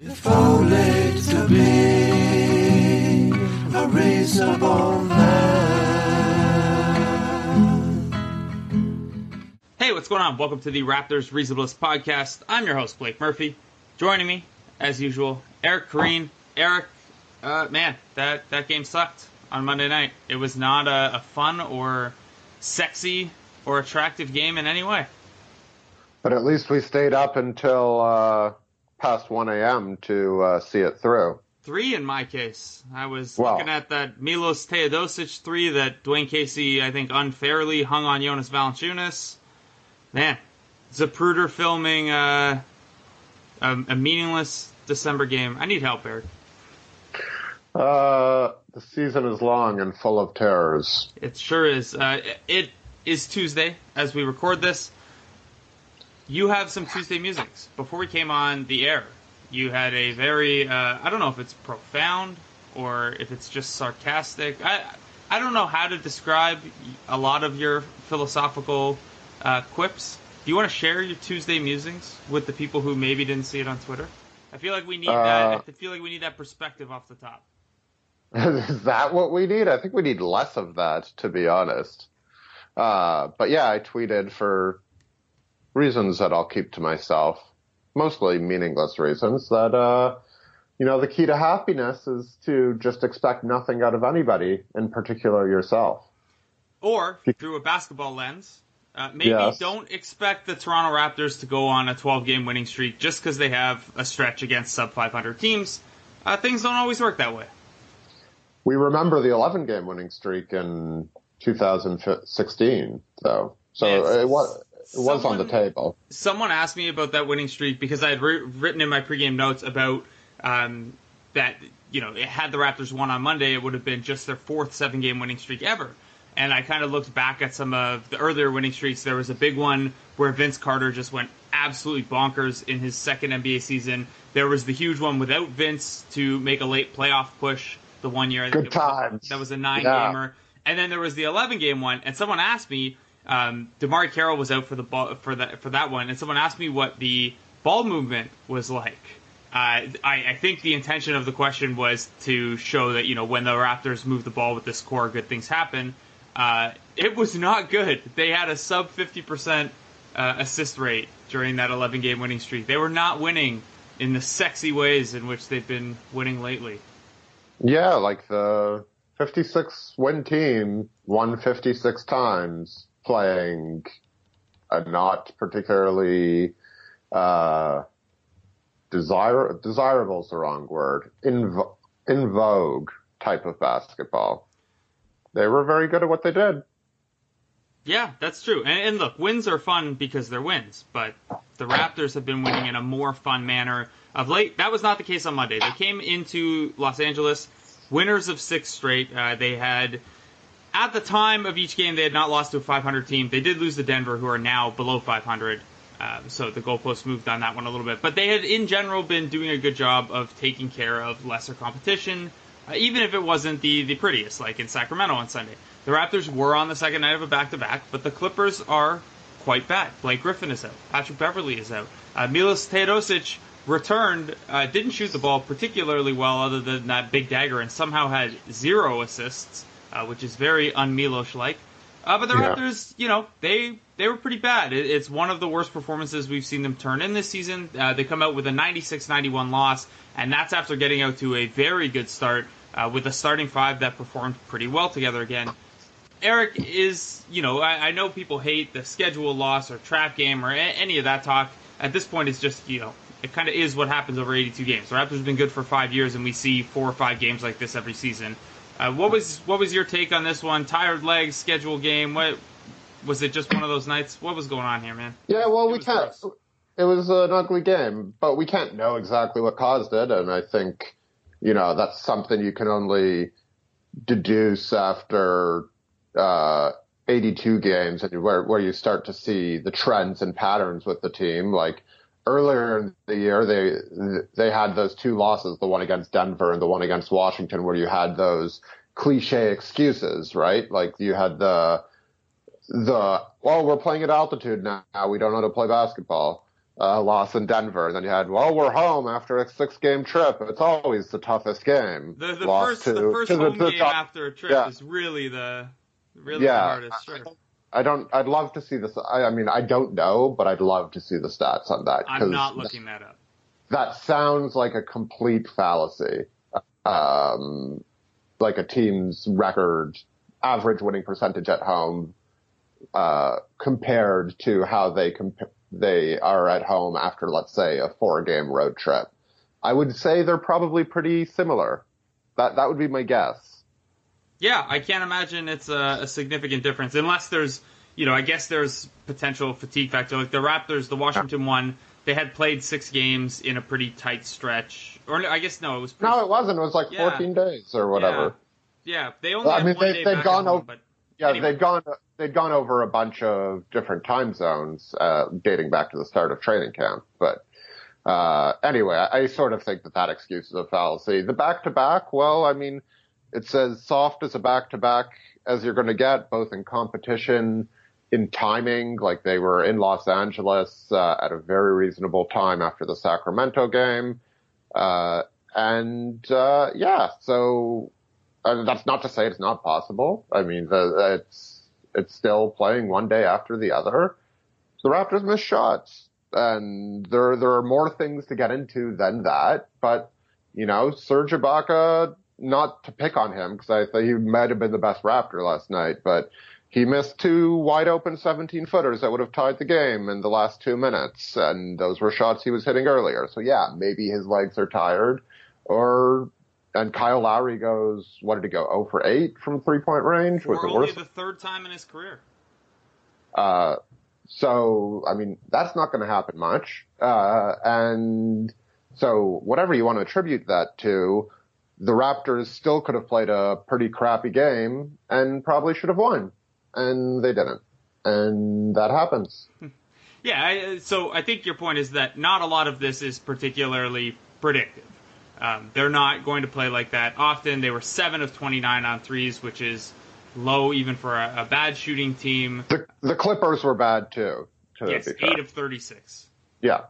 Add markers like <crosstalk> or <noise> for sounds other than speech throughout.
If only to be a reasonable man. Hey, what's going on? Welcome to the Raptors Reasonablest podcast. I'm your host, Blake Murphy. Joining me, as usual, Eric Koreen. Eric, uh, man, that, that game sucked on Monday night. It was not a, a fun or sexy or attractive game in any way. But at least we stayed up until uh, past 1 a.m. to uh, see it through. Three in my case. I was Wow. looking at that Milos Teodosic three that Dwayne Casey, I think, unfairly hung on Jonas Valanciunas. Man, Zapruder filming uh, a, a meaningless December game. I need help, Eric. Uh, the season is long and full of terrors. It sure is. Uh, it is Tuesday as we record this. You have some Tuesday musics. Before we came on the air, you had a very, uh, I don't know if it's profound or if it's just sarcastic. I, I don't know how to describe a lot of your philosophical uh, quips. Do you want to share your Tuesday musings with the people who maybe didn't see it on Twitter? I feel like we need that. Uh, I feel like we need that perspective off the top. <laughs> is that what we need? I think we need less of that, to be honest. Uh, but yeah, I tweeted for reasons that I'll keep to myself, mostly meaningless reasons, that, uh, you know, the key to happiness is to just expect nothing out of anybody, in particular yourself. or through a basketball lens. Uh, maybe Yes. don't expect the Toronto Raptors to go on a 12 game winning streak just because they have a stretch against sub 500 teams. Uh, things don't always work that way. We remember the 11 game winning streak in 2016, though. So Yes. it was, it was on the table. Someone asked me about that winning streak because I had ri written in my pregame notes about um, that, you know, it had the Raptors won on Monday, it would have been just their fourth seven game winning streak ever. And I kind of looked back at some of the earlier winning streaks. There was a big one where Vince Carter just went absolutely bonkers in his second NBA season. There was the huge one without Vince to make a late playoff push the one year. Good was- times. That was a nine Yeah. gamer. And then there was the 11 game one, and someone asked me, um, Carroll was out for the ball for that for that one, and someone asked me what the ball movement was like. Uh, I, I think the intention of the question was to show that you know when the Raptors move the ball with this core, good things happen. Uh, it was not good. They had a sub 50% uh, assist rate during that 11 game winning streak. They were not winning in the sexy ways in which they've been winning lately. Yeah, like the 56 win team won 56 times playing a not particularly uh, desire desirable is the wrong word in in vogue type of basketball. They were very good at what they did. Yeah, that's true. And, and look, wins are fun because they're wins, but the Raptors have been winning in a more fun manner of late. That was not the case on Monday. They came into Los Angeles winners of six straight. Uh, they had, at the time of each game, they had not lost to a 500 team. They did lose to Denver, who are now below 500. Um, so the goalpost moved on that one a little bit. But they had, in general, been doing a good job of taking care of lesser competition, uh, even if it wasn't the, the prettiest, like in Sacramento on Sunday. The Raptors were on the second night of a back to back, but the Clippers are quite bad. Blake Griffin is out. Patrick Beverley is out. Uh, Milos Teodosic returned, uh, didn't shoot the ball particularly well, other than that big dagger, and somehow had zero assists, uh, which is very un-Milos like. Uh, but the Yeah. Raptors, you know, they they were pretty bad. It, it's one of the worst performances we've seen them turn in this season. Uh, they come out with a 96-91 loss, and that's after getting out to a very good start uh, with a starting five that performed pretty well together again. Eric is, you know, I, I know people hate the schedule loss or trap game or a- any of that talk. At this point, it's just, you know, it kind of is what happens over 82 games. The Raptors have been good for five years, and we see four or five games like this every season. Uh, what was what was your take on this one? Tired legs, schedule game. What was it? Just one of those nights? What was going on here, man? Yeah, well, It we was can't. gross. It was an ugly game, but we can't know exactly what caused it, and I think, you know, that's something you can only deduce after uh, 82 games, and where where you start to see the trends and patterns with the team. Like earlier in the year, they they had those two losses, the one against Denver and the one against Washington, where you had those cliche excuses, right? Like you had the the well, we're playing at altitude now. We don't know how to play basketball. uh, loss in Denver. And then you had, well, we're home after a six game trip. It's always the toughest game. The, the first to- the first home the game top- after a trip Yeah. is really the really Yeah. the hardest. Sure. I don't. I'd love to see this. I, I mean, I don't know, but I'd love to see the stats on that. I'm not looking that up. That sounds like a complete fallacy. Um, like a team's record average winning percentage at home uh, compared to how they comp- they are at home after, let's say, a four game road trip. I would say they're probably pretty similar. That that would be my guess. Yeah, I can't imagine it's a, a significant difference unless there's, you know, I guess there's potential fatigue factor. Like the Raptors, the Washington one, they had played six games in a pretty tight stretch. Or I guess no, it was pretty, No, it wasn't. It was like Yeah. 14 days or whatever. Yeah, they only Well, I mean, they- they've gone home, over- but Yeah, Anyway. they'd gone they'd gone over a bunch of different time zones uh, dating back to the start of training camp. But uh, anyway, I, I sort of think that that excuse is a fallacy. The back to back, well, I mean, it's as soft as a back to back as you're going to get, both in competition, in timing. Like they were in Los Angeles uh, at a very reasonable time after the Sacramento game, uh, and uh, yeah, so uh, that's not to say it's not possible. I mean, the, it's it's still playing one day after the other. The Raptors miss shots, and there there are more things to get into than that. But you know, Serge Ibaka, not to pick on him because I thought he might have been the best Raptor last night, but he missed two wide open 17 footers that would have tied the game in the last two minutes, and those were shots he was hitting earlier. So yeah, maybe his legs are tired, or and Kyle Lowry goes, what did he go? 0 for 8 from three point range? Was it only worse? the third time in his career. Uh, so, I mean, that's not going to happen much. Uh, and so whatever you want to attribute that to, the Raptors still could have played a pretty crappy game and probably should have won. And they didn't. And that happens. <laughs> Yeah, I, so I think your point is that not a lot of this is particularly predictive. Um, they're not going to play like that often. They were seven of twenty-nine on threes, which is low even for a, a bad shooting team. The, the Clippers were bad too. To Yes, eight of thirty-six. yeah.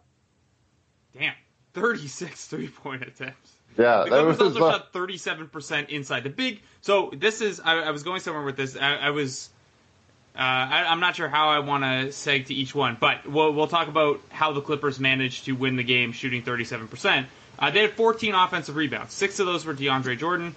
Damn, thirty-six three-point attempts. Yeah. The that Clippers was, also shot 37% inside. The big. So this is. I, I was going somewhere with this. I, I was. Uh, I, I'm not sure how I want to seg to each one, but we'll, we'll talk about how the Clippers managed to win the game shooting 37%. Uh, they had 14 offensive rebounds. Six of those were DeAndre Jordan.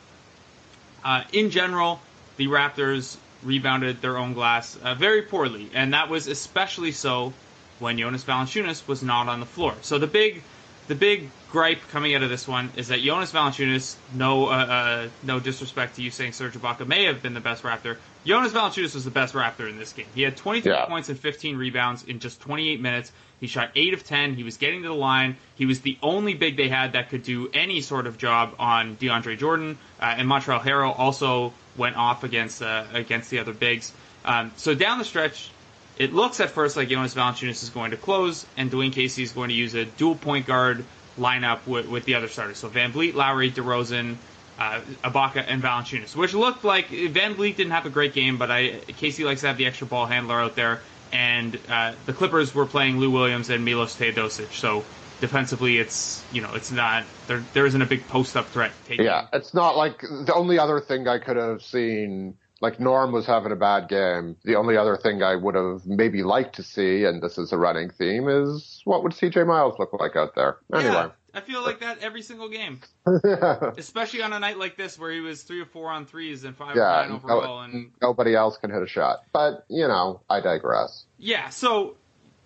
Uh, in general, the Raptors rebounded their own glass uh, very poorly, and that was especially so when Jonas Valanciunas was not on the floor. So the big, the big gripe coming out of this one is that Jonas Valanciunas, no, uh, uh, no disrespect to you saying Serge Ibaka may have been the best Raptor. Jonas Valanciunas was the best Raptor in this game. He had 23 Yeah. points and 15 rebounds in just 28 minutes. He shot 8 of 10. He was getting to the line. He was the only big they had that could do any sort of job on DeAndre Jordan. Uh, and Montrezl Harrell also went off against uh, against the other bigs. Um, so down the stretch, it looks at first like Jonas Valanciunas is going to close, and Dwayne Casey is going to use a dual point guard lineup with, with the other starters. So VanVleet, Lowry, DeRozan, uh, Ibaka, and Valanciunas, which looked like VanVleet didn't have a great game, but I Casey likes to have the extra ball handler out there, and uh, the Clippers were playing Lou Williams and Milos Teodosic, so defensively it's you know it's not there there isn't a big post up threat. Yeah, it's not like the only other thing I could have seen, like Norm was having a bad game. The only other thing I would have maybe liked to see, and this is a running theme, is what would CJ Miles look like out there? Anyway. Yeah, I feel like that every single game. <laughs> especially on a night like this where he was three or four on threes and five or yeah, nine overall. And nobody else can hit a shot. But, you know, I digress. yeah, so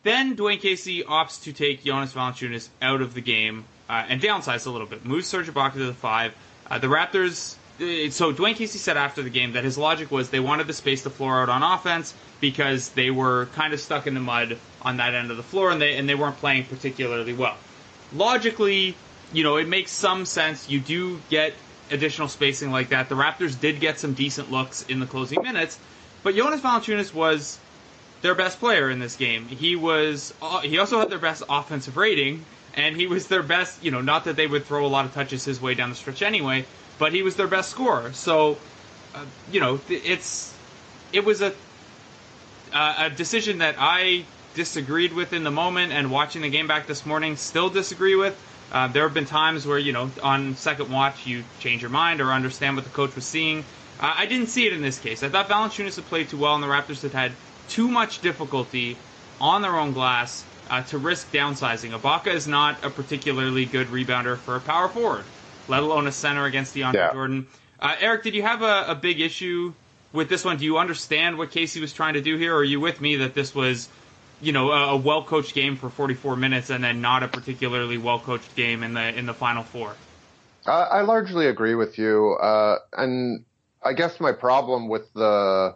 then Dwayne Casey opts to take Jonas Valanciunas out of the game uh, and downsize a little bit, moves Serge Ibaka to the five. Uh, the Raptors. Uh, So Dwayne Casey said after the game that his logic was they wanted the space the floor out on offense because they were kind of stuck in the mud on that end of the floor and they and they weren't playing particularly well. Logically, you know, it makes some sense. You do get additional spacing like that. The Raptors did get some decent looks in the closing minutes, but Jonas Valanciunas was their best player in this game. He was. uh, He also had their best offensive rating, and he was their best. You know, not that they would throw a lot of touches his way down the stretch anyway, but he was their best scorer. So, uh, you know, it's it was a uh, a decision that I disagreed with in the moment, and watching the game back this morning, still disagree with. Uh, there have been times where you know on second watch you change your mind or understand what the coach was seeing. I didn't see it in this case. I thought Valanciunas had played too well, and the Raptors had had too much difficulty on their own glass uh, to risk downsizing. Ibaka is not a particularly good rebounder for a power forward, let alone a center against DeAndre Yeah. Jordan. Uh, Eric, did you have a, a big issue with this one? Do you understand what Casey was trying to do here, or are you with me that this was, you know, a, a well coached game for 44 minutes and then not a particularly well coached game in the in the final four? I, I largely agree with you, uh, and I guess my problem with the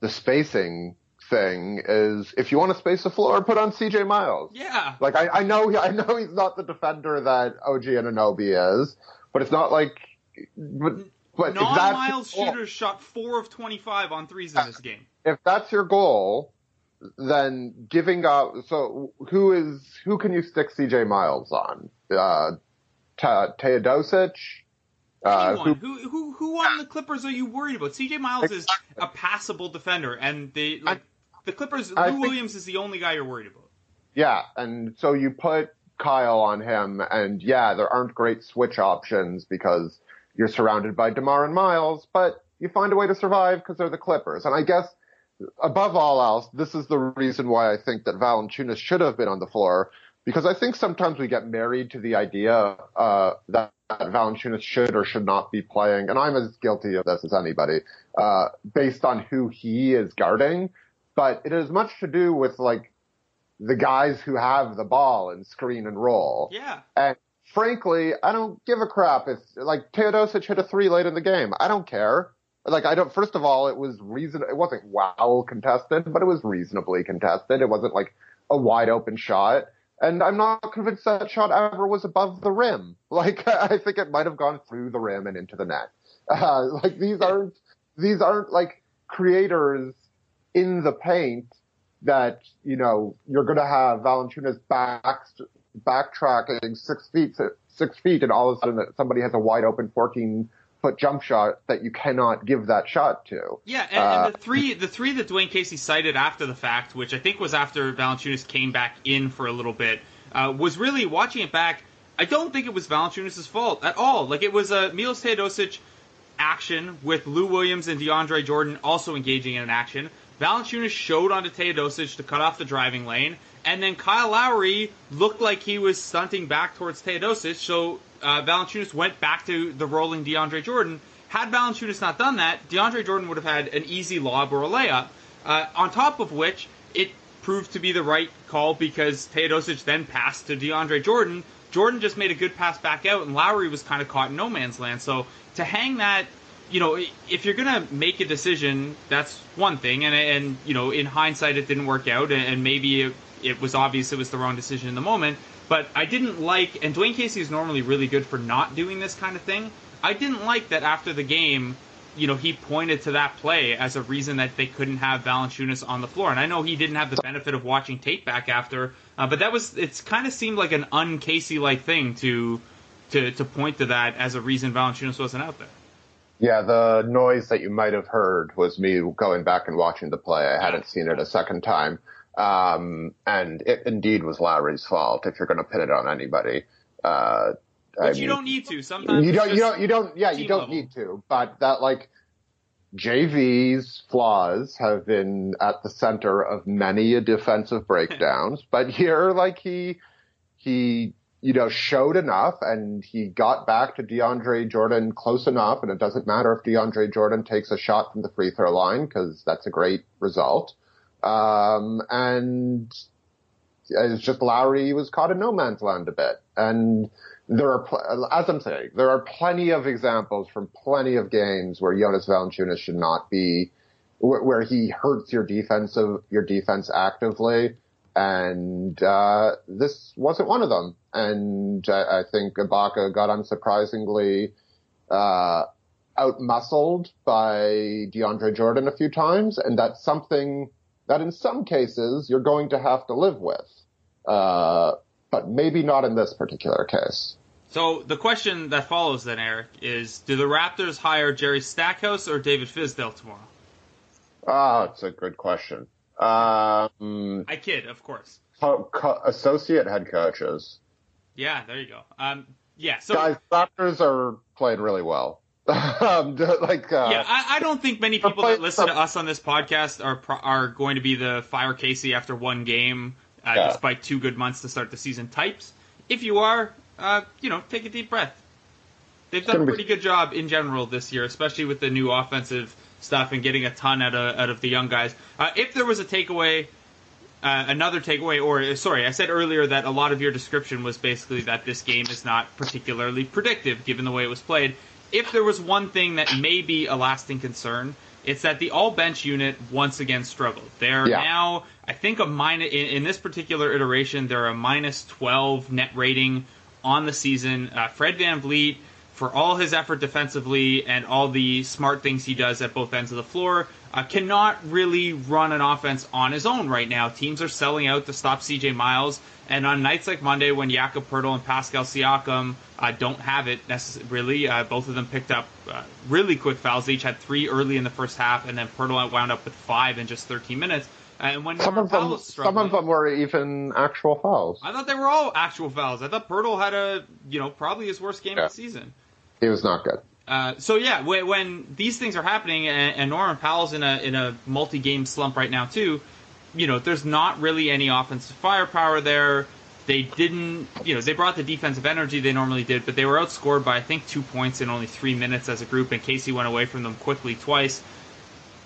the spacing thing is if you want to space the floor, put on C.J. Miles. Yeah. Like I, I know he, I know he's not the defender that OG and Anunoby is, but it's not like but, but Non-Miles shooters shot four of 25 on threes in this game. if that's your goal, then giving up. So who is who can you stick C.J. Miles on? Uh, Ta- Teodosic. Uh, Anyone. who, who, who who on the Clippers are you worried about? CJ Miles is a passable defender, and they like the Clippers. I Lou think- Williams is the only guy you're worried about. yeah, and so you put Kyle on him, and yeah, there aren't great switch options because you're surrounded by Demar and Miles, but you find a way to survive because they're the Clippers. And I guess above all else, this is the reason why I think that Valanciunas should have been on the floor because I think sometimes we get married to the idea uh, that Valanciunas should or should not be playing, and I'm as guilty of this as anybody, uh, based on who he is guarding. But it has much to do with like the guys who have the ball and screen and roll. Yeah. And frankly, I don't give a crap if like Teodosic hit a three late in the game. I don't care. Like I don't. First of all, it was reason. It wasn't wow contested, but it was reasonably contested. It wasn't like a wide open shot. And I'm not convinced that shot ever was above the rim. <laughs> Like I think it might have gone through the rim and into the net. <laughs> Uh, like these aren't these aren't like creators in the paint that you know you're going to have Valanciunas back backtracking six feet six feet, and all of a sudden that somebody has a wide open 14 foot jump shot that you cannot give that shot to. Yeah, and, Uh, and the three the three that Dwayne Casey cited after the fact, which I think was after Valanciunas came back in for a little bit, uh, was really watching it back. I don't think it was Valanciunas' fault at all. Like it was a Milos Teodosic action with Lou Williams and DeAndre Jordan also engaging in an action. Valanciunas showed onto Teodosic to cut off the driving lane, and then Kyle Lowry looked like he was stunting back towards Teodosic, so uh, Valanciunas went back to the rolling DeAndre Jordan. Had Valanciunas not done that, DeAndre Jordan would have had an easy lob or a layup. Uh, on top of which, it proved to be the right call because Teodosic then passed to DeAndre Jordan. Jordan just made a good pass back out, and Lowry was kind of caught in no man's land. So to hang that, you know, if you're gonna make a decision, that's one thing, and and you know, in hindsight, it didn't work out, and, maybe it, it was obvious it was the wrong decision in the moment. But I didn't like, and Dwayne Casey is normally really good for not doing this kind of thing. I didn't like that after the game, you know, he pointed to that play as a reason that they couldn't have Valanciunas on the floor. And I know he didn't have the benefit of watching tape back after, uh, but that was it's kind of seemed like an un-Casey like thing to to to point to that as a reason Valanciunas wasn't out there. Yeah, the noise that you might have heard was me going back and watching the play. I hadn't seen it a second time. Um, and it indeed was Lowry's fault if you're going to pin it on anybody. Uh, I you mean- don't need to. Sometimes you don't, you don't, you don't, yeah, you don't level. need to, but that like JV's flaws have been at the center of many a defensive breakdowns, <laughs> but here, like he, he, you know, showed enough and he got back to DeAndre Jordan close enough. And it doesn't matter if DeAndre Jordan takes a shot from the free throw line because that's a great result. Um, and it's just Lowry was caught in no man's land a bit. And there are, pl- as I'm saying, there are plenty of examples from plenty of games where Jonas Valanciunas should not be, where, where he hurts your defensive, your defense actively. And, uh, this wasn't one of them. And I, I think Ibaka got unsurprisingly, uh, outmuscled by DeAndre Jordan a few times. And that's something that in some cases you're going to have to live with. Uh, but maybe not in this particular case. So the question that follows then, Eric, is: Do the Raptors hire Jerry Stackhouse or David Fizdale tomorrow? Ah, it's a good question. Um, I kid, of course. co- co- associate head coaches. Yeah, there you go. Um, yeah, so Guys, Raptors are playing really well. <laughs> um, like, uh, yeah, I, I don't think many people that listen to us on this podcast are pro- are going to be the fire Casey after one game, uh, Yeah. despite two good months to start the season types. If you are, uh, you know, take a deep breath. They've done a gonna be- pretty good job in general this year, especially with the new offensive stuff and getting a ton out of out of the young guys. Uh, if there was a takeaway, uh, another takeaway, or uh, sorry, I said earlier that a lot of your description was basically that this game is not particularly predictive given the way it was played. If there was one thing that may be a lasting concern, it's that the all bench unit once again struggled. They're Yeah. now, I think, a minus in, in this particular iteration. They're a minus twelve net rating on the season. Uh, Fred VanVleet for all his effort defensively and all the smart things he does at both ends of the floor, uh, cannot really run an offense on his own right now. Teams are selling out to stop CJ Miles, and on nights like Monday when Jakob Poeltl and Pascal Siakam uh, don't have it necess- really, uh, both of them picked up uh, really quick fouls. They each had three early in the first half, and then Poeltl wound up with five in just 13 minutes. And when some of them, some of them were even actual fouls. I thought they were all actual fouls. I thought Pertl had a, you know, probably his worst game Yeah. of the season. He was not good. Uh, so yeah, when, when these things are happening, and, and Norman Powell's in a in a multi-game slump right now too, you know, there's not really any offensive firepower there. They didn't, you know, they brought the defensive energy they normally did, but they were outscored by I think two points in only three minutes as a group, and Casey went away from them quickly twice.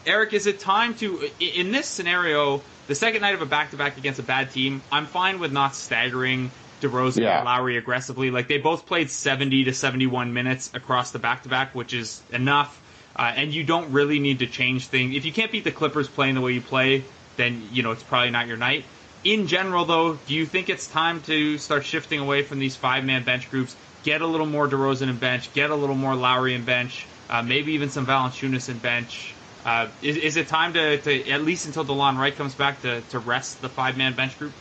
Eric, is it time to in this scenario, the second night of a back-to-back against a bad team? I'm fine with not staggering DeRozan Yeah. and Lowry aggressively. Like they both played 70 to 71 minutes across the back-to-back, which is enough. Uh, and you don't really need to change things. If you can't beat the Clippers playing the way you play, then you know it's probably not your night. In general, though, do you think it's time to start shifting away from these five-man bench groups? Get a little more DeRozan in bench. Get a little more Lowry in bench. Uh, maybe even some Valanciunas in bench. Uh, is, is it time to, to at least until Delon Wright comes back to, to rest the five-man bench group?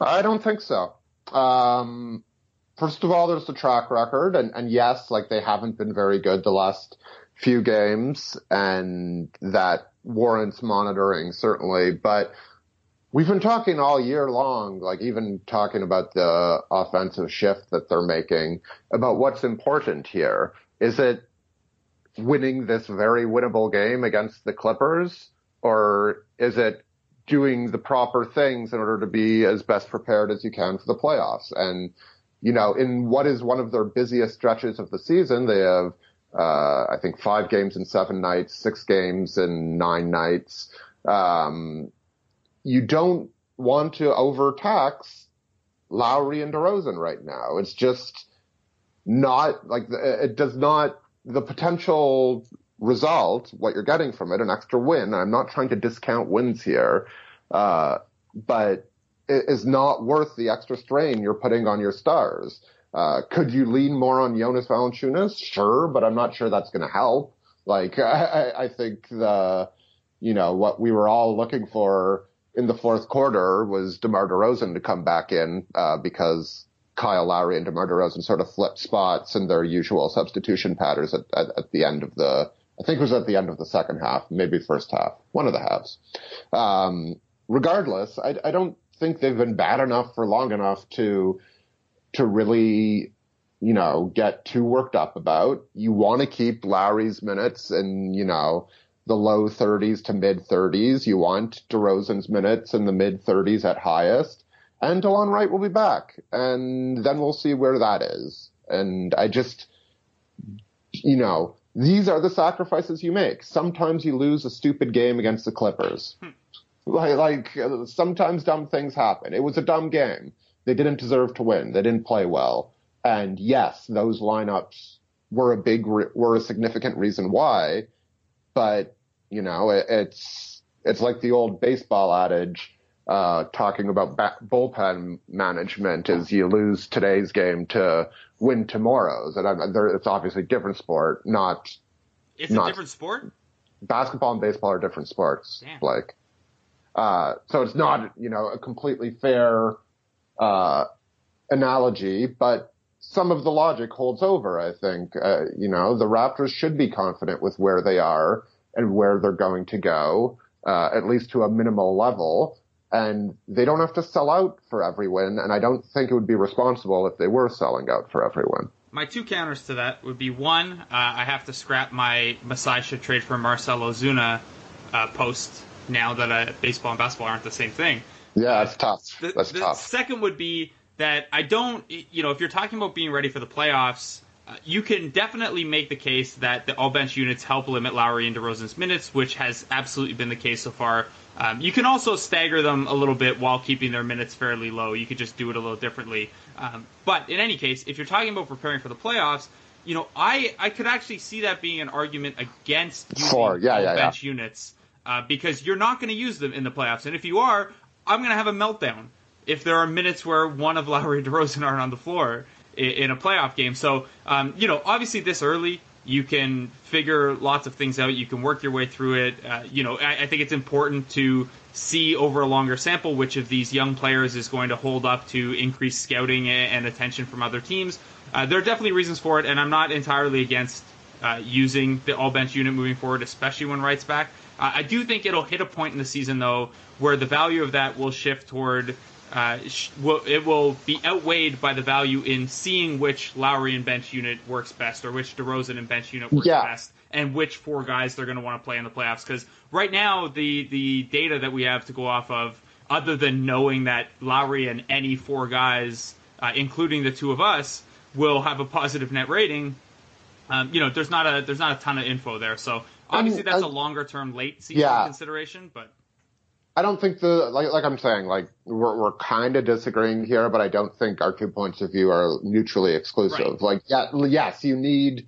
I don't think so. Um, first of all, there's the track record, and, and yes, like they haven't been very good the last few games, and that warrants monitoring certainly. But we've been talking all year long, like even talking about the offensive shift that they're making, about what's important here. Is it winning this very winnable game against the Clippers, or is it doing the proper things in order to be as best prepared as you can for the playoffs. And, you know, in what is one of their busiest stretches of the season, they have, uh, I think five games in seven nights, six games in nine nights. Um, you don't want to overtax Lowry and DeRozan right now. It's just not like it does not the potential result, what you're getting from it, an extra win. I'm not trying to discount wins here, uh, but it is not worth the extra strain you're putting on your stars. Uh, could you lean more on Jonas Valanciunas? Sure, but I'm not sure that's going to help. Like, <laughs> I, I think the, you know, what we were all looking for in the fourth quarter was DeMar DeRozan to come back in, uh, because Kyle Lowry and DeMar DeRozan sort of flipped spots in their usual substitution patterns at, at, at the end of the, I think it was at the end of the second half, maybe first half, one of the halves. Um, regardless, I, I don't think they've been bad enough for long enough to, to really, you know, get too worked up about. You want to keep Lowry's minutes and, you know, the low 30s to mid 30s. You want DeRozan's minutes in the mid 30s at highest. And Delon Wright will be back. And then we'll see where that is. And I just, you know, these are the sacrifices you make. Sometimes you lose a stupid game against the Clippers. Like, like uh, sometimes dumb things happen. It was a dumb game. They didn't deserve to win. They didn't play well. And yes, those lineups were a big, re- were a significant reason why. But, you know, it, it's, it's like the old baseball adage, uh, talking about bullpen management is you lose today's game to win tomorrow's. And I'm, there, it's obviously a different sport, not It's Not- a different sport. basketball and baseball are different sports, Damn. Blake. Uh, so it's not, you know, a completely fair, uh, analogy, but some of the logic holds over, I think. Uh, you know, the Raptors should be confident with where they are and where they're going to go. uh, at least to a minimal level. And they don't have to sell out for every win. And I don't think it would be responsible if they were selling out for every win. My two counters to that would be one, uh, I have to scrap my Masai should trade for Marcell Ozuna uh, post now that uh, baseball and basketball aren't the same thing. Yeah, that's tough. The, that's the tough. second would be that I don't, you know, if you're talking about being ready for the playoffs, you can definitely make the case that the all bench units help limit Lowry and DeRozan's minutes, which has absolutely been the case so far. Um, you can also stagger them a little bit while keeping their minutes fairly low. You could just do it a little differently. Um, but in any case, if you're talking about preparing for the playoffs, you know, I, I could actually see that being an argument against using yeah, all yeah, yeah. bench units uh, because you're not going to use them in the playoffs. And if you are, I'm going to have a meltdown if there are minutes where one of Lowry and DeRozan aren't on the floor in a playoff game. So, um, you know, obviously this early, you can figure lots of things out. You can work your way through it. Uh, you know, I, I think it's important to see over a longer sample which of these young players is going to hold up to increased scouting and, attention from other teams. Uh, there are definitely reasons for it, and I'm not entirely against uh, using the all bench unit moving forward, especially when Wright's back. Uh, I do think it'll hit a point in the season though where the value of that will shift toward. Uh, it will be outweighed by the value in seeing which Lowry and bench unit works best, or which DeRozan and bench unit works Yeah. best, and which four guys they're going to want to play in the playoffs. Because right now, the the data that we have to go off of, other than knowing that Lowry and any four guys, uh, including the two of us, will have a positive net rating, um, you know, there's not a there's not a ton of info there. So obviously, that's I- a longer term late season Yeah. consideration, but I don't think the like like I'm saying like we're we're kind of disagreeing here, but I don't think our two points of view are mutually exclusive. Right. Like yeah, yes, you need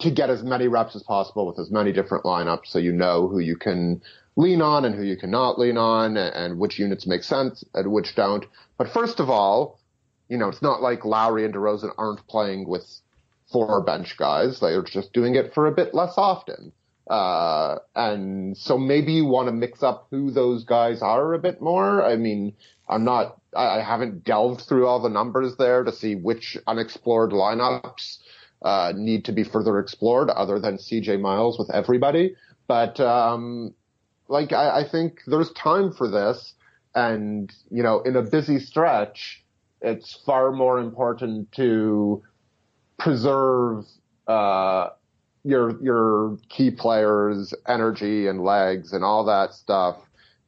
to get as many reps as possible with as many different lineups, so you know who you can lean on and who you cannot lean on, and, and which units make sense and which don't. But first of all, you know it's not like Lowry and DeRozan aren't playing with four bench guys; they're just doing it for a bit less often. Uh, and so maybe you want to mix up who those guys are a bit more. I mean, I'm not, I haven't delved through all the numbers there to see which unexplored lineups, uh, need to be further explored other than CJ Miles with everybody. But, um, like, I, I think there's time for this. And, you know, in a busy stretch, it's far more important to preserve, uh, your your key players' energy and legs and all that stuff,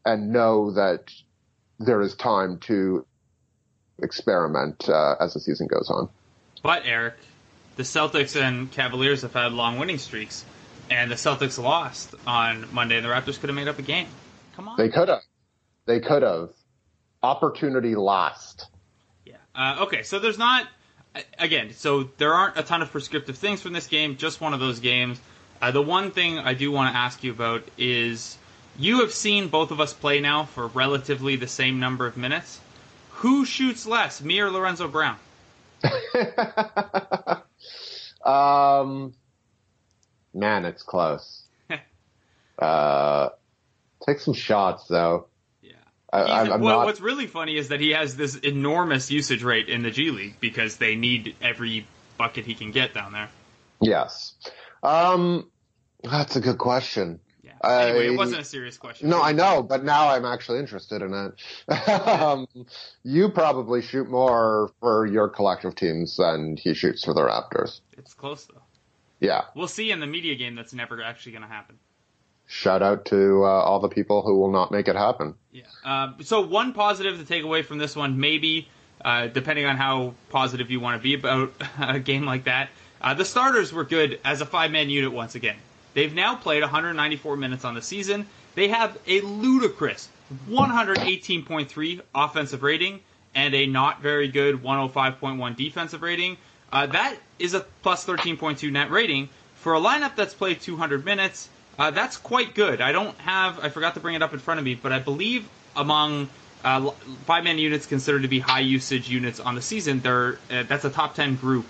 and know that there is time to experiment uh, as the season goes on. But Eric, the Celtics and Cavaliers have had long winning streaks, and the Celtics lost on Monday, and the Raptors could have made up a game. Come on. They could have, they could have. Opportunity lost. Yeah. Uh, okay, so there's not again. So there aren't a ton of prescriptive things from this game. Just one of those games. Uh, the one thing I do want to ask you about is you have seen both of us play now for relatively the same number of minutes. Who shoots less, me or Lorenzo Brown? <laughs> um, man, it's close. <laughs> uh, take some shots though. I, I'm not. What's really funny is that he has this enormous usage rate in the G League because they need every bucket he can get down there. Yes. Um, that's a good question. Yeah. Anyway, I- it wasn't a serious question. No, I know, but now I'm actually interested in it. <laughs> um, you probably shoot more for your collective teams than he shoots for the Raptors. It's close though. Yeah. We'll see in the media game. That's never actually going to happen. Shout out to uh, all the people who will not make it happen. Yeah. Uh, so one positive to take away from this one, maybe, uh, depending on how positive you want to be about <laughs> a game like that, uh, the starters were good as a five-man unit once again. They've now played 194 minutes on the season. They have a ludicrous 118.3 offensive rating and a not very good 105.1 defensive rating. Uh, that is a plus 13.2 net rating for a lineup that's played 200 minutes. Uh, that's quite good. I don't have, I forgot to bring it up in front of me, but I believe among uh, five man units considered to be high usage units on the season, they're, uh, that's a top 10 group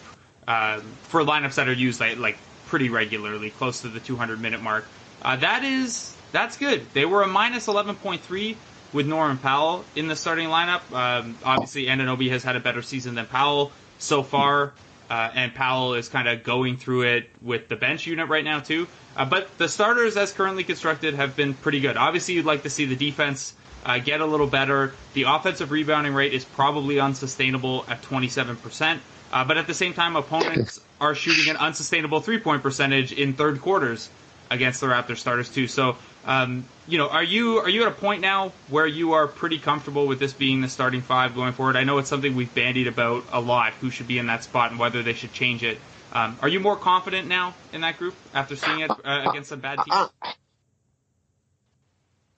um, for lineups that are used like, like pretty regularly, close to the 200 minute mark. Uh, that is, that's good. They were a minus 11.3 with Norman Powell in the starting lineup. Um, obviously, Anunoby has had a better season than Powell so far. Uh, and Powell is kind of going through it with the bench unit right now too. Uh, but the starters, as currently constructed, have been pretty good. Obviously, you'd like to see the defense uh, get a little better. The offensive rebounding rate is probably unsustainable at 27%. Uh, but at the same time, opponents are shooting an unsustainable three point percentage in third quarters against the Raptors starters too. So, um, you know, are you are you at a point now where you are pretty comfortable with this being the starting five going forward? I know it's something we've bandied about a lot, who should be in that spot and whether they should change it. Um, are you more confident now in that group after seeing it uh, against some bad teams? I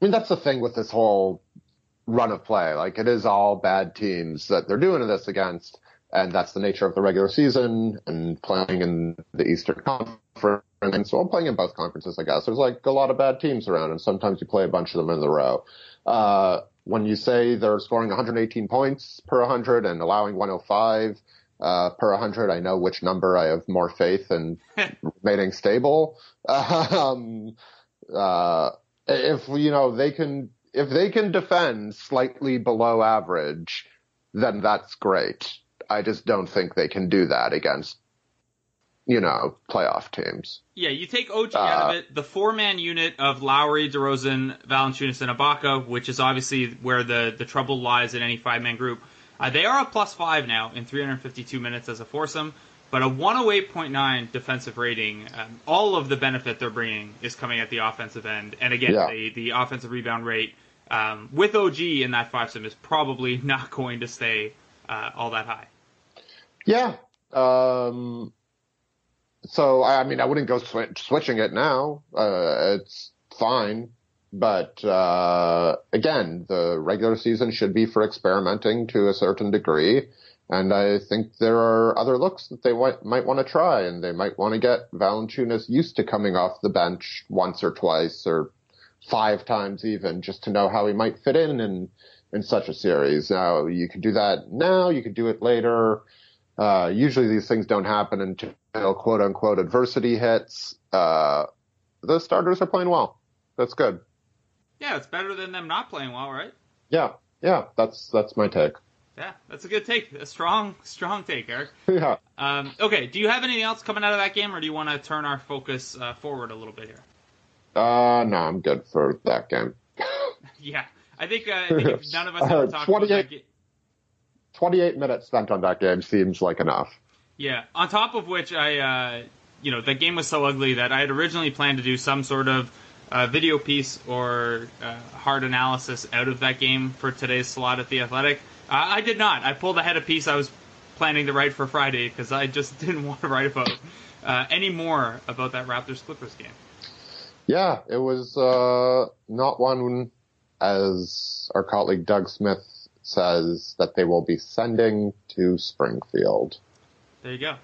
mean, that's the thing with this whole run of play. Like, it is all bad teams that they're doing this against, and that's the nature of the regular season and playing in the Eastern Conference. And so I'm playing in both conferences, I guess. There's like a lot of bad teams around, and sometimes you play a bunch of them in a row. Uh, when you say they're scoring 118 points per 100 and allowing 105 uh, per 100, I know which number I have more faith in <laughs> remaining stable. <laughs> Um, uh, if you know they can, if they can defend slightly below average, then that's great. I just don't think they can do that against, you know, playoff teams. Yeah, you take OG out of it. The four-man unit of Lowry, DeRozan, Valanciunas, and Ibaka, which is obviously where the the trouble lies in any five-man group. Uh, they are a plus five now in 352 minutes as a foursome, but a 108.9 defensive rating. Um, all of the benefit they're bringing is coming at the offensive end, and again, Yeah. the the offensive rebound rate um, with OG in that five-some is probably <laughs> not going to stay uh, all that high. Yeah. Um, so I mean, I wouldn't go swi- switching it now. Uh, it's fine, but uh, again, the regular season should be for experimenting to a certain degree, and I think there are other looks that they might might want to try, and they might want to get Valanciunas used to coming off the bench once or twice or five times even, just to know how he might fit in in in such a series. Now you can do that now, you could do it later. Uh, usually these things don't happen until quote unquote adversity hits. Uh, the starters are playing well. That's good. Yeah, it's better than them not playing well, right? Yeah. Yeah. That's, that's my take. Yeah, that's a good take. A strong, strong take, Eric. <laughs> yeah. Um, okay, do you have anything else coming out of that game, or do you want to turn our focus uh, forward a little bit here? Uh, no, I'm good for that game. <laughs> Yeah, I think, uh, I think if <laughs> none of us ever talked about that game. 28 minutes spent on that game seems like enough. Yeah. On top of which, I, uh, you know, the game was so ugly that I had originally planned to do some sort of uh, video piece or uh, hard analysis out of that game for today's slot at the Athletic. Uh, I did not. I pulled ahead a piece I was planning to write for Friday because I just <laughs> didn't want to write about uh, any more about that Raptors Clippers game. Yeah, it was uh, not one, as our colleague Doug Smith says, that they will be sending to Springfield. There you go.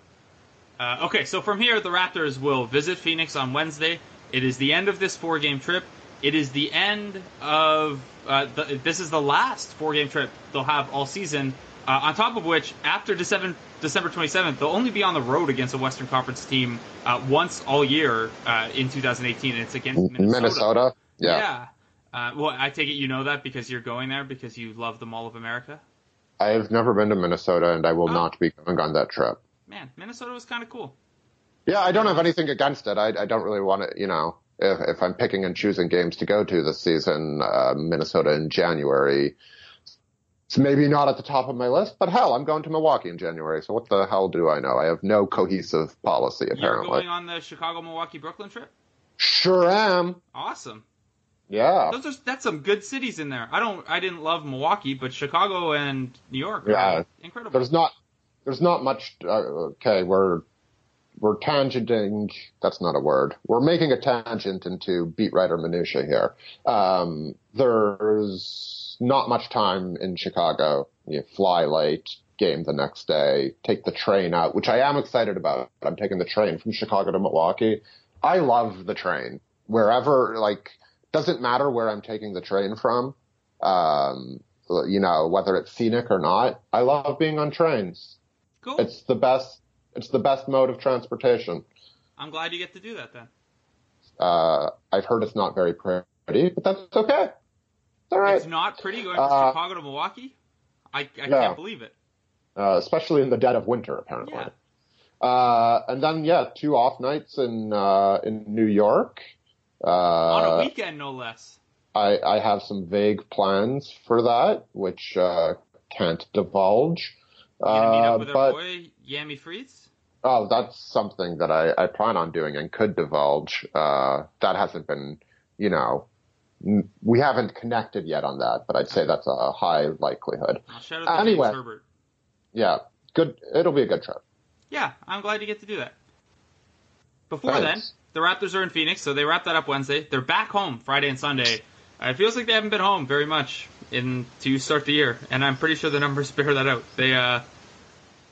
Uh, okay, so from here, the Raptors will visit Phoenix on Wednesday. It is the end of this four-game trip. It is the end of uh, the, this is the last four-game trip they'll have all season. Uh, on top of which, after December December 27th, they'll only be on the road against a Western Conference team uh, once all year uh, in 2018, and it's against Minnesota. Minnesota. Yeah. Yeah. Uh, well, I take it you know that because you're going there because you love the Mall of America. I've never been to Minnesota and I will Oh. not be going on that trip. Man, Minnesota was kind of cool. Yeah, I don't have anything against it. I, I don't really want to, you know, if, if I'm picking and choosing games to go to this season, uh, Minnesota in January, it's maybe not at the top of my list, but hell, I'm going to Milwaukee in January. So what the hell do I know? I have no cohesive policy apparently. You're going on the Chicago, Milwaukee, Brooklyn trip. Sure am. Awesome. Yeah. Those are that's some good cities in there. I don't I didn't love Milwaukee, but Chicago and New York are Yeah. incredible. There's not, there's not much, uh, okay, we're, we're tangenting, that's not a word. We're making a tangent into beat writer minutia here. Um, there's not much time in Chicago. You fly late, game the next day, take the train out, which I am excited about. I'm taking the train from Chicago to Milwaukee. I love the train. Wherever, like, doesn't matter where I'm taking the train from. Um, you know, whether it's scenic or not. I love being on trains. Cool. It's the best. It's the best mode of transportation. I'm glad you get to do that then. Uh, I've heard it's not very pretty, but that's okay. It's all right, It's not pretty going from Uh, Chicago to Milwaukee. I, I yeah. can't believe it. uh, especially in the dead of winter, apparently. Yeah. Uh, and then yeah, two off nights in uh, in New York. Uh, On a weekend, no less. I, I have some vague plans for that, which uh, can't divulge. Uh, up with our but boy Yami Freeze? oh, that's something that I, I plan on doing and could divulge. Uh, that hasn't been, you know, n- we haven't connected yet on that, but I'd say that's a high likelihood. I'll shout out to Anyway. James Herbert. Yeah, good. It'll be a good trip. Yeah, I'm glad you get to do that. Before Thanks. then, the Raptors are in Phoenix, so they wrap that up Wednesday. They're back home Friday and Sunday. Uh, it feels like they haven't been home very much in to start the year, and I'm pretty sure the numbers <laughs> bear that out. They, uh,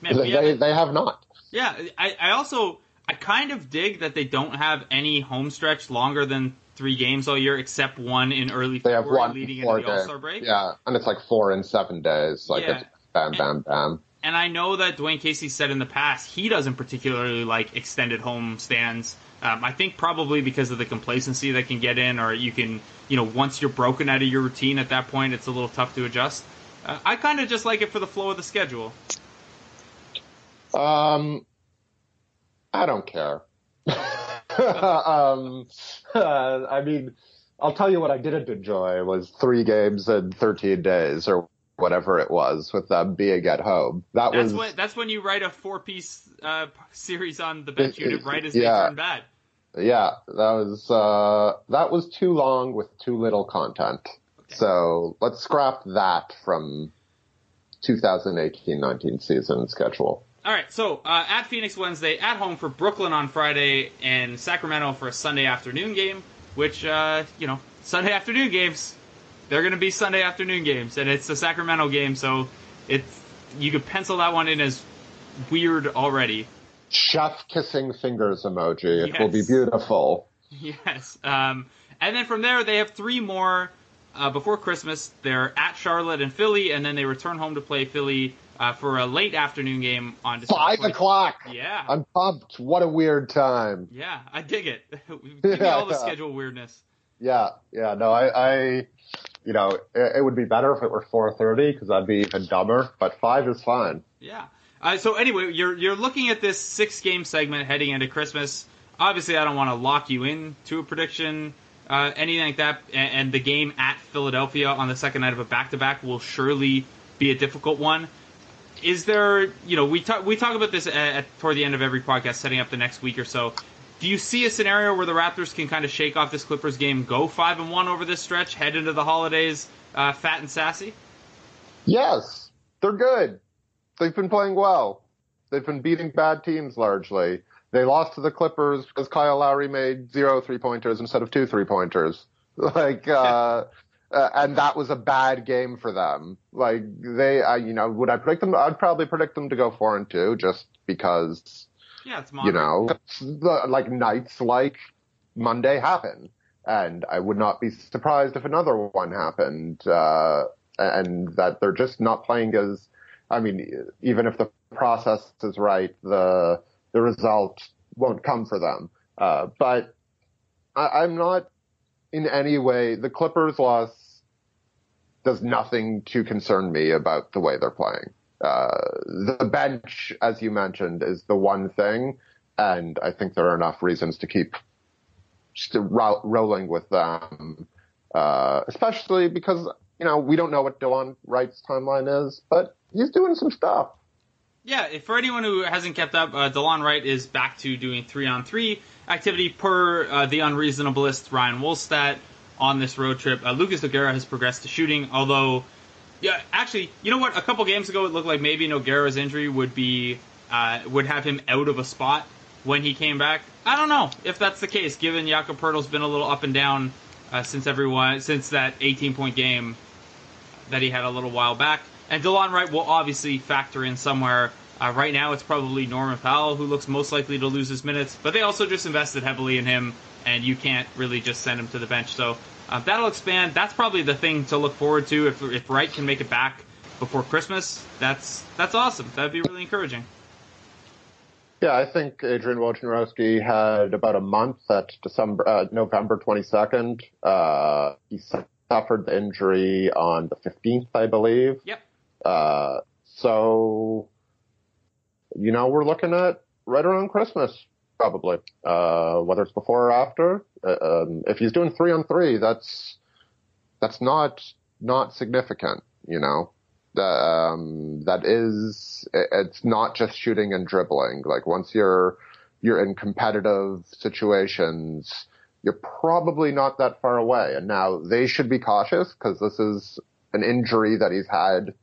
man, They, haven't- they have not. yeah, I, I also I kind of dig that they don't have any home stretch longer than three games all year, except one in early They have one leading four into the All Star break. Yeah, and it's like four in seven days. Like Yeah. it's bam, bam, bam. And I know that Dwane Casey said in the past he doesn't particularly like extended home stands. Um, I think probably because of the complacency that can get in, or you can, you know, once you're broken out of your routine at that point, it's a little tough to adjust. Uh, I kind of just like it for the flow of the schedule. Um, I don't care. <laughs> um, uh, <laughs> I mean, I'll tell you what I didn't enjoy was three games in 13 days or whatever it was with them being at home. That That's was when that's when you write a four piece uh, series on the bench unit right as Yeah. they turn bad. Yeah, that was uh, that was too long with too little content. Okay. So let's scrap that from 2018-19 season schedule. All right, so uh, at Phoenix Wednesday, at home for Brooklyn on Friday, and Sacramento for a Sunday afternoon game. Which uh, you know, Sunday afternoon games, they're going to be Sunday afternoon games, and it's a Sacramento game, so it's you could pencil that one in as weird already. Chef kissing fingers emoji. It will be beautiful. Yes. Um, and then from there, they have three more uh, before Christmas. They're at Charlotte and Philly, and then they return home to play Philly uh, for a late afternoon game on December Five 20th. o'clock. Yeah. I'm pumped. What a weird time. Yeah, I dig it. <laughs> Give me all the Yeah. schedule weirdness. Yeah, yeah. No, I, I you know, it, it would be better if it were 4:30 because I'd be even dumber. But five is fine. Yeah. Uh, so anyway, you're you're looking at this six game segment heading into Christmas. Obviously, I don't want to lock you in to a prediction, uh, anything like that. And, and the game at Philadelphia on the second night of a back to back will surely be a difficult one. Is there, you know, we talk we talk about this at, at toward the end of every podcast, setting up the next week or so. Do you see a scenario where the Raptors can kind of shake off this Clippers game, go five and one over this stretch, head into the holidays uh, fat and sassy? Yes, they're good. They've been playing well. They've been beating bad teams largely. They lost to the Clippers because Kyle Lowry made zero three pointers instead of two three pointers. <laughs> Like, uh, <laughs> uh, and that was a bad game for them. Like they, uh, you know, would I predict them? I'd probably predict them to go four and two just because Yeah, it's you know, the, like nights like Monday happen, and I would not be surprised if another one happened, uh, and that they're just not playing as. I mean, even if the process is right, the the result won't come for them. Uh, but I, I'm not in any way. The Clippers loss does nothing to concern me about the way they're playing. Uh, the bench, as you mentioned, is the one thing, and I think there are enough reasons to keep ro- rolling with them, uh, especially because you know we don't know what Delon Wright's timeline is, but he's doing some stuff. Yeah, if- for anyone who hasn't kept up, uh, Delon Wright is back to doing three on three activity per uh, the unreasonablest Ryan Wolstat on this road trip. Uh, Lucas Nogueira has progressed to shooting, although, yeah, actually, you know what? A couple games ago, it looked like maybe Nogueira's injury would be uh, would have him out of a spot when he came back. I don't know if that's the case, given Jakob Poeltl's been a little up and down uh, since everyone since that 18 point game that he had a little while back. And Delon Wright will obviously factor in somewhere. Uh, right now, it's probably Norman Powell who looks most likely to lose his minutes, but they also just invested heavily in him, and you can't really just send him to the bench. So uh, that'll expand. That's probably the thing to look forward to. If, if Wright can make it back before Christmas, that's that's awesome. That'd be really encouraging. Yeah, I think Adrian Wojnarowski had about a month at December, uh, November 22nd. Uh, he suffered the injury on the 15th, I believe. Yep. Uh, so, you know, we're looking at right around Christmas, probably. Uh, whether it's before or after. Uh, um, if he's doing three on three, that's that's not not significant. You know, um, that is it's not just shooting and dribbling. Like once you're you're in competitive situations, you're probably not that far away. And now they should be cautious because this is an injury that he's had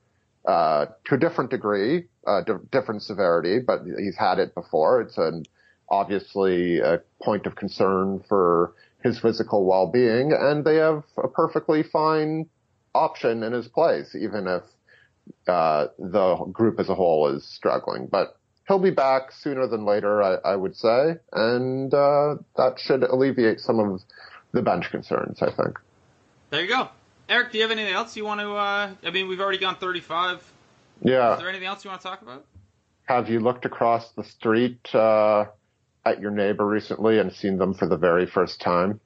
uh, to a different degree, uh, di- different severity, but he's had it before. It's an obviously a point of concern for his physical well-being, and they have a perfectly fine option in his place, even if uh, the group as a whole is struggling. But he'll be back sooner than later, I, I would say, and uh, that should alleviate some of the bench concerns. I think. There you go, Eric. Do you have anything else you want to? Uh, I mean, we've already gone 35. Yeah. Is there anything else you want to talk about? Have you looked across the street uh, at your neighbor recently and seen them for the very first time?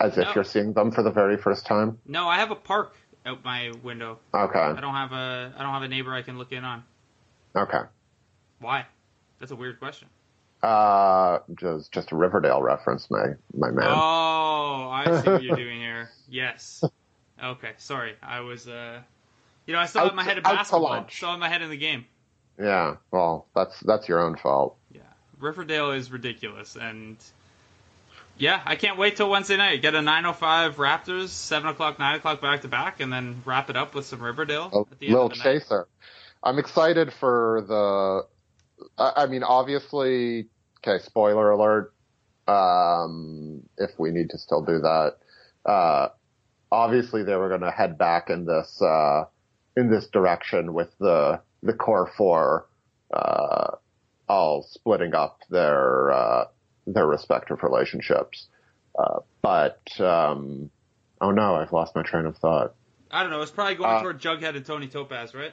As No. if you're seeing them for the very first time? No, I have a park out my window. Okay. I don't have a I don't have a neighbor I can look in on. Okay. Why? That's a weird question. Uh, just, just a Riverdale reference, my, my man. Oh, I see what you're <laughs> doing here. Yes. Okay, sorry. I was uh you know, I still Out have my head in basketball. Still have my head in the game. Yeah. Well, that's, that's your own fault. Yeah. Riverdale is ridiculous and yeah, I can't wait till Wednesday night. Get a 9:05 Raptors, seven o'clock, nine o'clock back to back, and then wrap it up with some Riverdale A at the end little of the night. chaser. I'm excited for the. I I mean, obviously, okay. Spoiler alert. Um, if we need to still do that, uh, obviously they were going to head back in this uh, in this direction with the the core four, uh, all splitting up their uh, their respective relationships. Uh, but um, oh no, I've lost my train of thought. I don't know. It's probably going Uh, toward Jughead and Toni Topaz, right?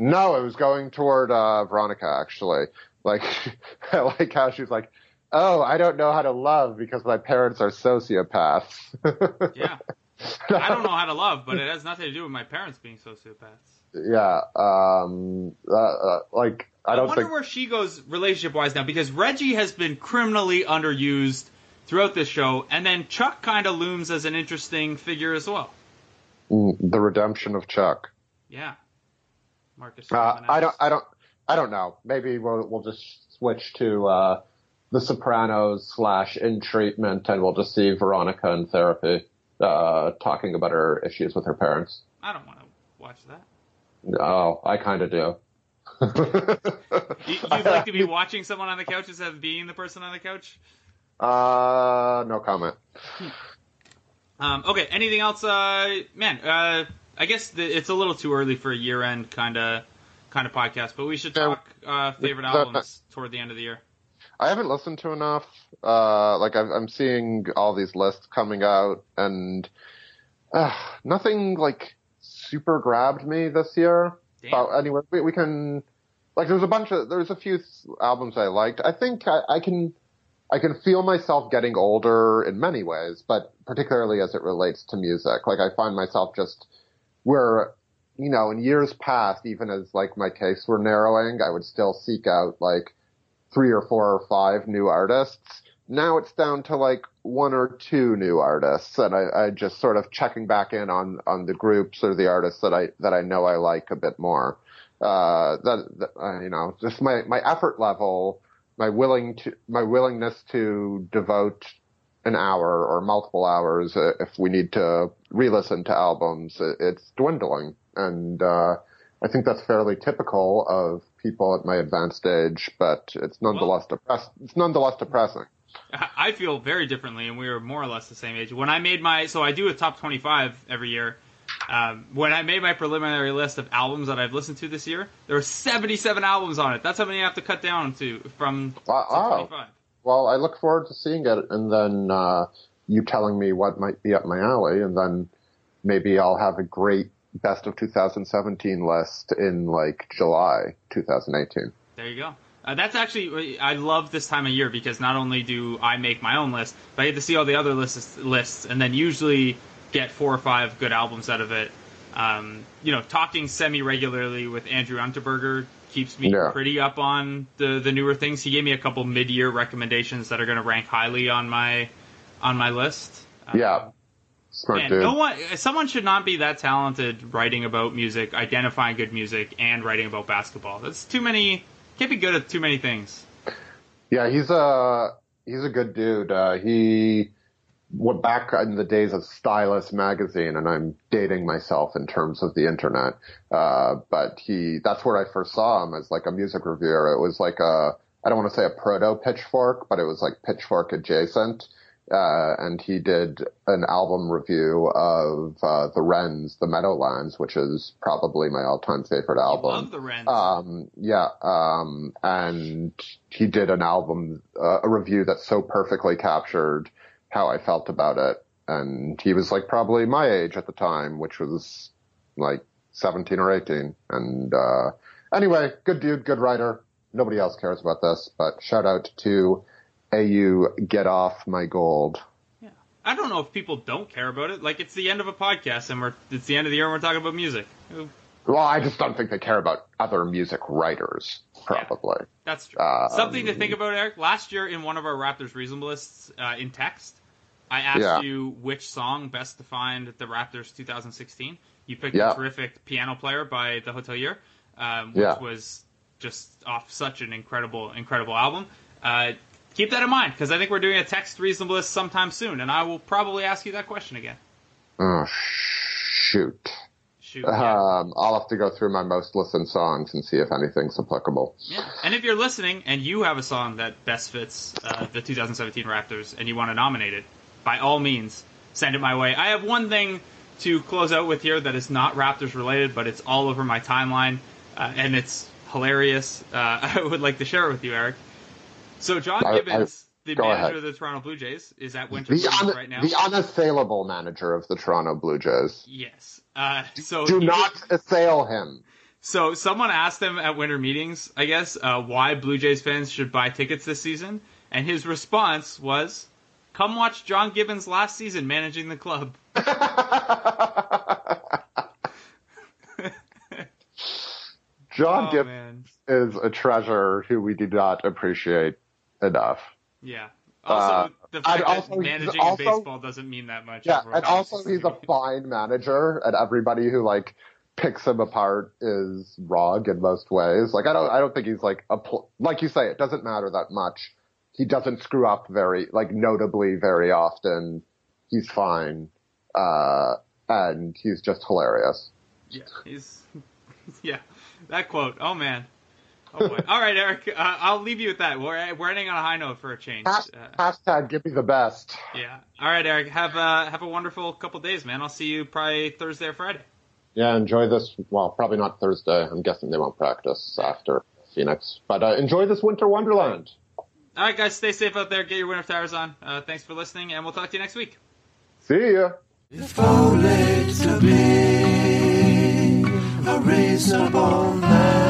No, it was going toward uh, Veronica actually. Like, <laughs> I like how she's like, "Oh, I don't know how to love because my parents are sociopaths." <laughs> Yeah. I don't know how to love, but it has nothing to do with my parents being sociopaths. Yeah, um, uh, uh, like I I, don't wonder think. where she goes relationship wise now because Reggie has been criminally underused throughout this show, and then Chuck kind of looms as an interesting figure as well. Mm, the redemption of Chuck. Yeah. Marcus. Uh, I don't. I don't. I don't know. Maybe we'll we'll just switch to uh, the Sopranos slash In Treatment, and we'll just see Veronica in therapy, uh, talking about her issues with her parents. I don't want to watch that. Oh, I kind of <laughs> do. You, you'd like to be watching someone on the couch instead of being the person on the couch? Uh, no comment. Um, okay. Anything else? Uh, man, uh, I guess the, it's a little too early for a year-end kind of kind of podcast, but we should talk uh, favorite albums toward the end of the year. I haven't listened to enough. Uh, like I'm, I'm seeing all these lists coming out, and uh, nothing like super grabbed me this year. But anyway, we, we can like there's a bunch of there's a few albums I liked. I think I, I can I can feel myself getting older in many ways, but particularly as it relates to music. Like I find myself just where you know in years past, even as like my tastes were narrowing, I would still seek out like three or four or five new artists. Now it's down to like one or two new artists, and I, I just sort of checking back in on on the groups or the artists that I that I know I like a bit more. Uh, that, that uh, you know, just my my effort level, my willing to my willingness to devote an hour or multiple hours uh, if we need to re-listen to albums, it's dwindling, and uh, I think that's fairly typical of people at my advanced age, but it's nonetheless depress- It's nonetheless depressing. I feel very differently, and we were more or less the same age. When I made my, so I do a top 25 every year. Um, when I made my preliminary list of albums that I've listened to this year, there were 77 albums on it. That's how many I have to cut down to from Wow. 25. Well, I look forward to seeing it, and then uh, you telling me what might be up my alley, and then maybe I'll have a great best of 2017 list in like July 2018. There you go. Uh, that's actually I love this time of year because not only do I make my own list, but I get to see all the other lists, lists, and then usually get four or five good albums out of it. Um, you know, talking semi regularly with Andrew Unterberger keeps me Yeah. pretty up on the the newer things. He gave me a couple mid year recommendations that are going to rank highly on my on my list. Uh, Yeah. Smart Man, dude. no one, someone should not be that talented writing about music, identifying good music, and writing about basketball. That's too many. Can't be good at too many things. Yeah, he's a he's a good dude. Uh, he went back in the days of Stylus magazine, and I'm dating myself in terms of the internet. Uh, but he that's where I first saw him as like a music reviewer. It was like a I don't want to say a proto Pitchfork, but it was like Pitchfork adjacent. Uh, and he did an album review of uh, the Wrens, the Meadowlands, which is probably my all-time favorite I album. love the Wrens. Um, yeah, um, and he did an album, uh, a review that so perfectly captured how I felt about it. And he was like probably my age at the time, which was like 17 or 18. And, uh, anyway, good dude, good writer. Nobody else cares about this, but shout out to AU Get Off My Gold. Yeah. I don't know if people don't care about it. Like it's the end of a podcast, and we're it's the end of the year, and we're talking about music. Well, I just don't think they care about other music writers, probably. That's true. Um, Something to think about, Eric. Last year, in one of our Raptors reasonable lists uh, in text, I asked Yeah. you which song best defined the Raptors 2016. You picked Yeah. a terrific piano player by the Hotelier, um, which Yeah. was just off such an incredible, incredible album. Uh, keep that in mind because I think we're doing a text reasonable list sometime soon, and I will probably ask you that question again. Oh, shoot. Shoot. yeah. Um, I'll have to go through my most listened songs and see if anything's applicable. Yeah. And if you're listening and you have a song that best fits uh, the 2017 Raptors and you want to nominate it, by all means, send it my way. I have one thing to close out with here that is not Raptors related, but it's all over my timeline, uh, and it's hilarious. Uh, <laughs> I would like to share it with you, Eric. So John I- I- Gibbons, the manager ahead. of the Toronto Blue Jays, is at Winter The, un- right now. the unassailable manager of the Toronto Blue Jays. yes. Uh, so Do not assail him. So someone asked him at winter meetings, I guess, uh, why Blue Jays fans should buy tickets this season, and his response was, "Come watch John Gibbons last season managing the club." <laughs> John oh Gibbs man, is a treasure who we do not appreciate enough. yeah. Also, Uh, the fact also that managing also- baseball doesn't mean that much. Yeah, and also he's a fine manager, and everybody who like picks him apart is wrong in most ways. Like I don't, I don't think he's like a pl- like you say. It doesn't matter that much. He doesn't screw up very like notably very often. He's fine, uh, and he's just hilarious. Yeah, he's <laughs> yeah. That quote. Oh man. Oh boy. <laughs> All right, Eric. Uh, I'll leave you with that. We're we're ending on a high note for a change. Hash- Uh, hashtag give me the best. yeah. All right, Eric. Have a have a wonderful couple days, man. I'll see you probably Thursday or Friday. Yeah, enjoy this. Well, probably not Thursday. I'm guessing they won't practice after Phoenix, but uh, enjoy this winter wonderland. All right, guys. Stay safe out there. Get your winter tires on. Uh, thanks for listening, and we'll talk to you next week. See ya. If only to be a reasonable man.